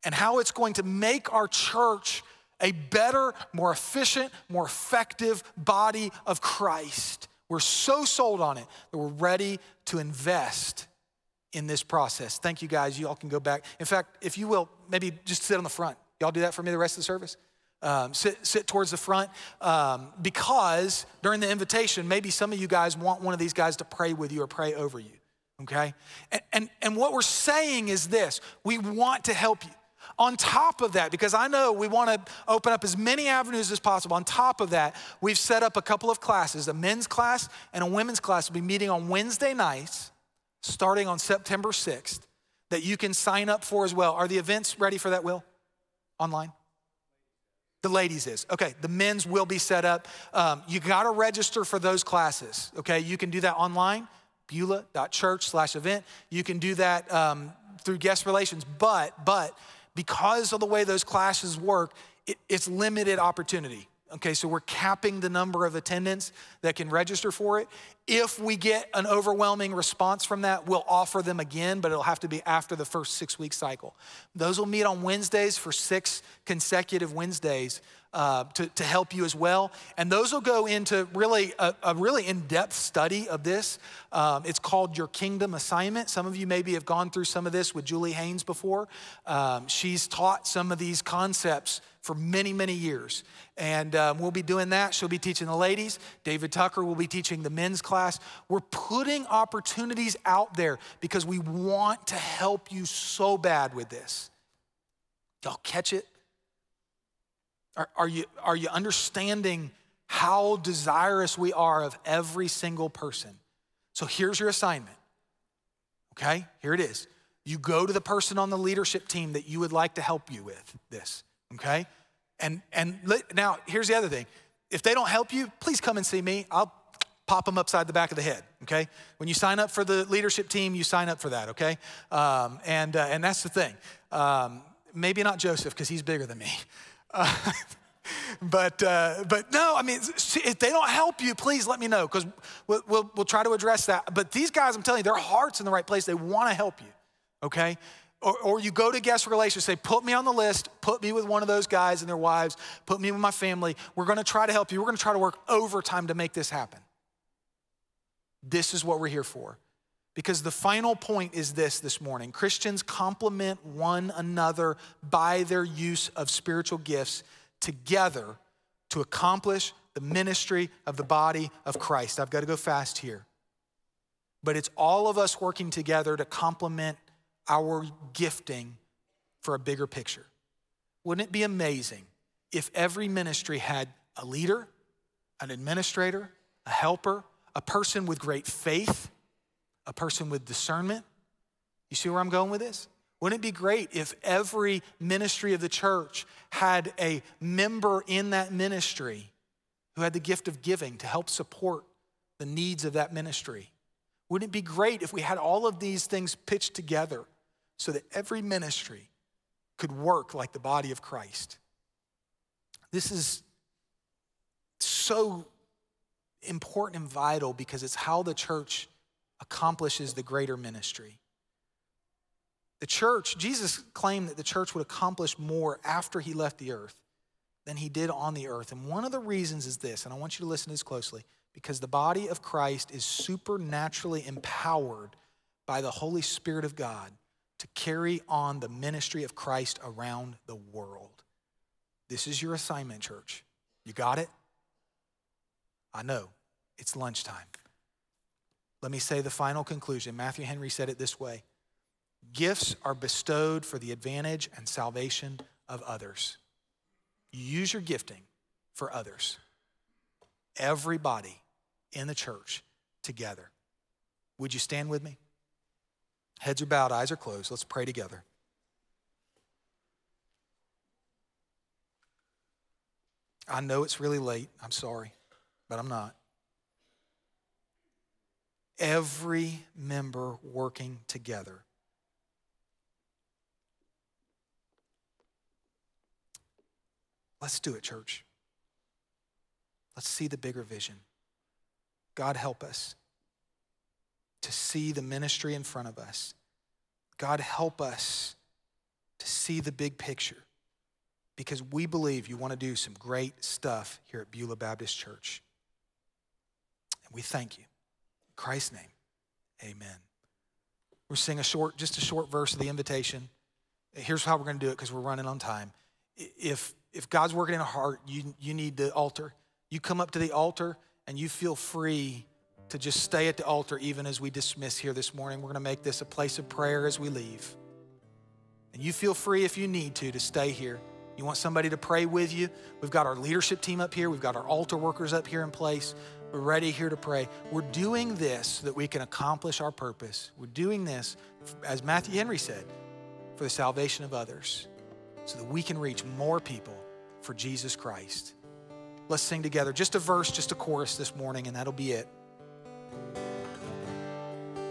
and how it's going to make our church a better, more efficient, more effective body of Christ. We're so sold on it that we're ready to invest in this process. Thank you guys. You all can go back. In fact, if you will, maybe just sit on the front. Y'all do that for me the rest of the service? Um, sit, sit towards the front um, because during the invitation, maybe some of you guys want one of these guys to pray with you or pray over you, okay? And, and, and what we're saying is this we want to help you. On top of that, because I know we want to open up as many avenues as possible, on top of that, we've set up a couple of classes a men's class and a women's class will be meeting on Wednesday nights starting on September 6th that you can sign up for as well. Are the events ready for that, Will? Online? The ladies is. Okay, the men's will be set up. Um, you gotta register for those classes, okay? You can do that online, beulah.church slash event. You can do that um, through guest relations, but, but because of the way those classes work, it, it's limited opportunity. Okay, so we're capping the number of attendants that can register for it. If we get an overwhelming response from that, we'll offer them again, but it'll have to be after the first six week cycle. Those will meet on Wednesdays for six consecutive Wednesdays uh, to, to help you as well. And those will go into really a, a really in depth study of this. Um, it's called Your Kingdom Assignment. Some of you maybe have gone through some of this with Julie Haynes before. Um, she's taught some of these concepts for many, many years. And um, we'll be doing that. She'll be teaching the ladies. David Tucker will be teaching the men's class. We're putting opportunities out there because we want to help you so bad with this. Y'all catch it? Are, are, you, are you understanding how desirous we are of every single person? So here's your assignment. Okay, here it is. You go to the person on the leadership team that you would like to help you with this okay? And, and now, here's the other thing. If they don't help you, please come and see me. I'll pop them upside the back of the head, okay? When you sign up for the leadership team, you sign up for that, okay? Um, and, uh, and that's the thing. Um, maybe not Joseph, because he's bigger than me. Uh, but, uh, but no, I mean, if they don't help you, please let me know, because we'll, we'll, we'll try to address that. But these guys, I'm telling you, their heart's in the right place. They want to help you, okay? Or, or, you go to guest relations, say, put me on the list, put me with one of those guys and their wives, put me with my family. We're gonna try to help you. We're gonna try to work overtime to make this happen. This is what we're here for. Because the final point is this this morning Christians complement one another by their use of spiritual gifts together to accomplish the ministry of the body of Christ. I've got to go fast here. But it's all of us working together to complement our gifting for a bigger picture. Wouldn't it be amazing if every ministry had a leader, an administrator, a helper, a person with great faith, a person with discernment? You see where I'm going with this? Wouldn't it be great if every ministry of the church had a member in that ministry who had the gift of giving to help support the needs of that ministry? Wouldn't it be great if we had all of these things pitched together so that every ministry could work like the body of Christ? This is so important and vital because it's how the church accomplishes the greater ministry. The church, Jesus claimed that the church would accomplish more after he left the earth than he did on the earth. And one of the reasons is this, and I want you to listen to this closely, because the body of Christ is supernaturally empowered by the Holy Spirit of God to carry on the ministry of Christ around the world. This is your assignment, church. You got it? I know, it's lunchtime. Let me say the final conclusion. Matthew Henry said it this way Gifts are bestowed for the advantage and salvation of others. Use your gifting for others. Everybody in the church together. Would you stand with me? Heads are bowed, eyes are closed. Let's pray together. I know it's really late. I'm sorry, but I'm not. Every member working together Let's do it, church. Let's see the bigger vision. God, help us to see the ministry in front of us. God, help us to see the big picture because we believe you want to do some great stuff here at Beulah Baptist Church. And we thank you. In Christ's name, amen. We're singing a short, just a short verse of the invitation. Here's how we're going to do it because we're running on time. If if God's working in a heart, you, you need the altar. You come up to the altar and you feel free to just stay at the altar even as we dismiss here this morning. We're going to make this a place of prayer as we leave. And you feel free if you need to to stay here. You want somebody to pray with you? We've got our leadership team up here, we've got our altar workers up here in place. We're ready here to pray. We're doing this so that we can accomplish our purpose. We're doing this, as Matthew Henry said, for the salvation of others so that we can reach more people for Jesus Christ. Let's sing together just a verse, just a chorus this morning, and that'll be it.